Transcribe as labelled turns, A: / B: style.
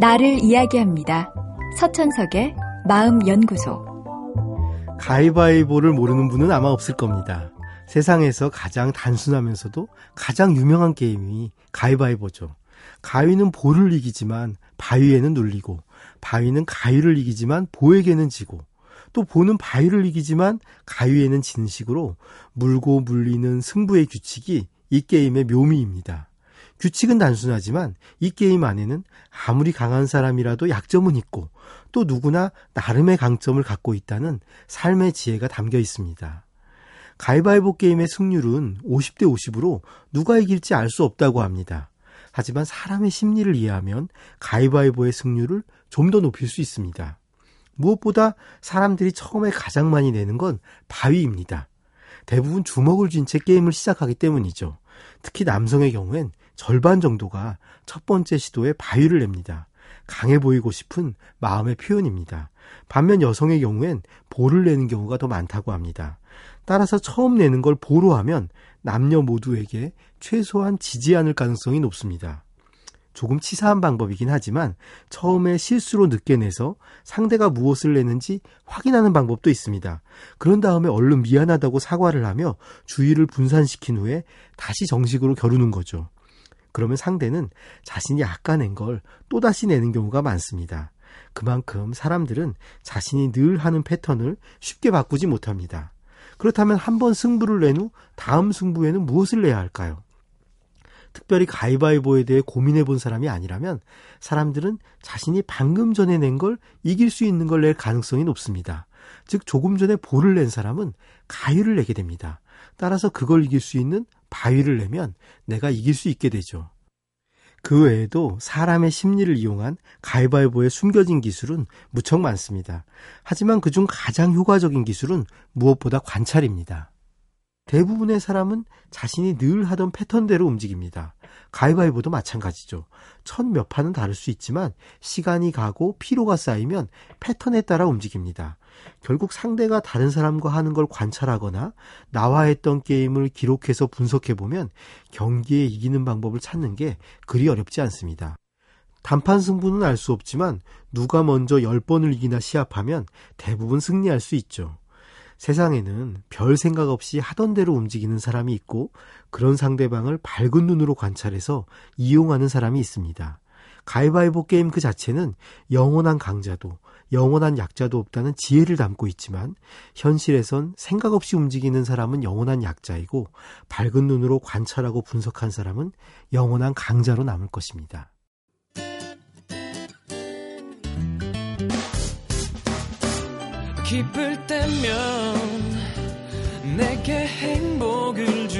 A: 나를 이야기합니다. 서천석의 마음연구소.
B: 가위바위보를 모르는 분은 아마 없을 겁니다. 세상에서 가장 단순하면서도 가장 유명한 게임이 가위바위보죠. 가위는 보를 이기지만 바위에는 눌리고, 바위는 가위를 이기지만 보에게는 지고, 또 보는 바위를 이기지만 가위에는 지는 식으로 물고 물리는 승부의 규칙이 이 게임의 묘미입니다. 규칙은 단순하지만 이 게임 안에는 아무리 강한 사람이라도 약점은 있고 또 누구나 나름의 강점을 갖고 있다는 삶의 지혜가 담겨 있습니다. 가위바위보 게임의 승률은 50대 50으로 누가 이길지 알 수 없다고 합니다. 하지만 사람의 심리를 이해하면 가위바위보의 승률을 좀 더 높일 수 있습니다. 무엇보다 사람들이 처음에 가장 많이 내는 건 바위입니다. 대부분 주먹을 쥔 채 게임을 시작하기 때문이죠. 특히 남성의 경우엔 절반 정도가 첫 번째 시도에 바위를 냅니다. 강해 보이고 싶은 마음의 표현입니다. 반면 여성의 경우엔 볼을 내는 경우가 더 많다고 합니다. 따라서 처음 내는 걸 보로 하면 남녀 모두에게 최소한 지지 않을 가능성이 높습니다. 조금 치사한 방법이긴 하지만 처음에 실수로 늦게 내서 상대가 무엇을 내는지 확인하는 방법도 있습니다. 그런 다음에 얼른 미안하다고 사과를 하며 주의를 분산시킨 후에 다시 정식으로 겨루는 거죠. 그러면 상대는 자신이 아까 낸 걸 또다시 내는 경우가 많습니다. 그만큼 사람들은 자신이 늘 하는 패턴을 쉽게 바꾸지 못합니다. 그렇다면 한 번 승부를 낸 후 다음 승부에는 무엇을 내야 할까요? 특별히 가위바위보에 대해 고민해 본 사람이 아니라면 사람들은 자신이 방금 전에 낸 걸 이길 수 있는 걸 낼 가능성이 높습니다. 즉 조금 전에 볼을 낸 사람은 가위를 내게 됩니다. 따라서 그걸 이길 수 있는 바위를 내면 내가 이길 수 있게 되죠. 그 외에도 사람의 심리를 이용한 가위바위보에 숨겨진 기술은 무척 많습니다. 하지만 그중 가장 효과적인 기술은 무엇보다 관찰입니다. 대부분의 사람은 자신이 늘 하던 패턴대로 움직입니다. 가위바위보도 마찬가지죠. 첫 몇 판은 다를 수 있지만 시간이 가고 피로가 쌓이면 패턴에 따라 움직입니다. 결국 상대가 다른 사람과 하는 걸 관찰하거나 나와 했던 게임을 기록해서 분석해보면 경기에 이기는 방법을 찾는 게 그리 어렵지 않습니다. 단판 승부는 알 수 없지만 누가 먼저 10번을 이기나 시합하면 대부분 승리할 수 있죠. 세상에는 별 생각 없이 하던 대로 움직이는 사람이 있고 그런 상대방을 밝은 눈으로 관찰해서 이용하는 사람이 있습니다. 가위바위보 게임 그 자체는 영원한 강자도 영원한 약자도 없다는 지혜를 담고 있지만 현실에선 생각 없이 움직이는 사람은 영원한 약자이고 밝은 눈으로 관찰하고 분석한 사람은 영원한 강자로 남을 것입니다. 기쁠 때면 내게 행복을 주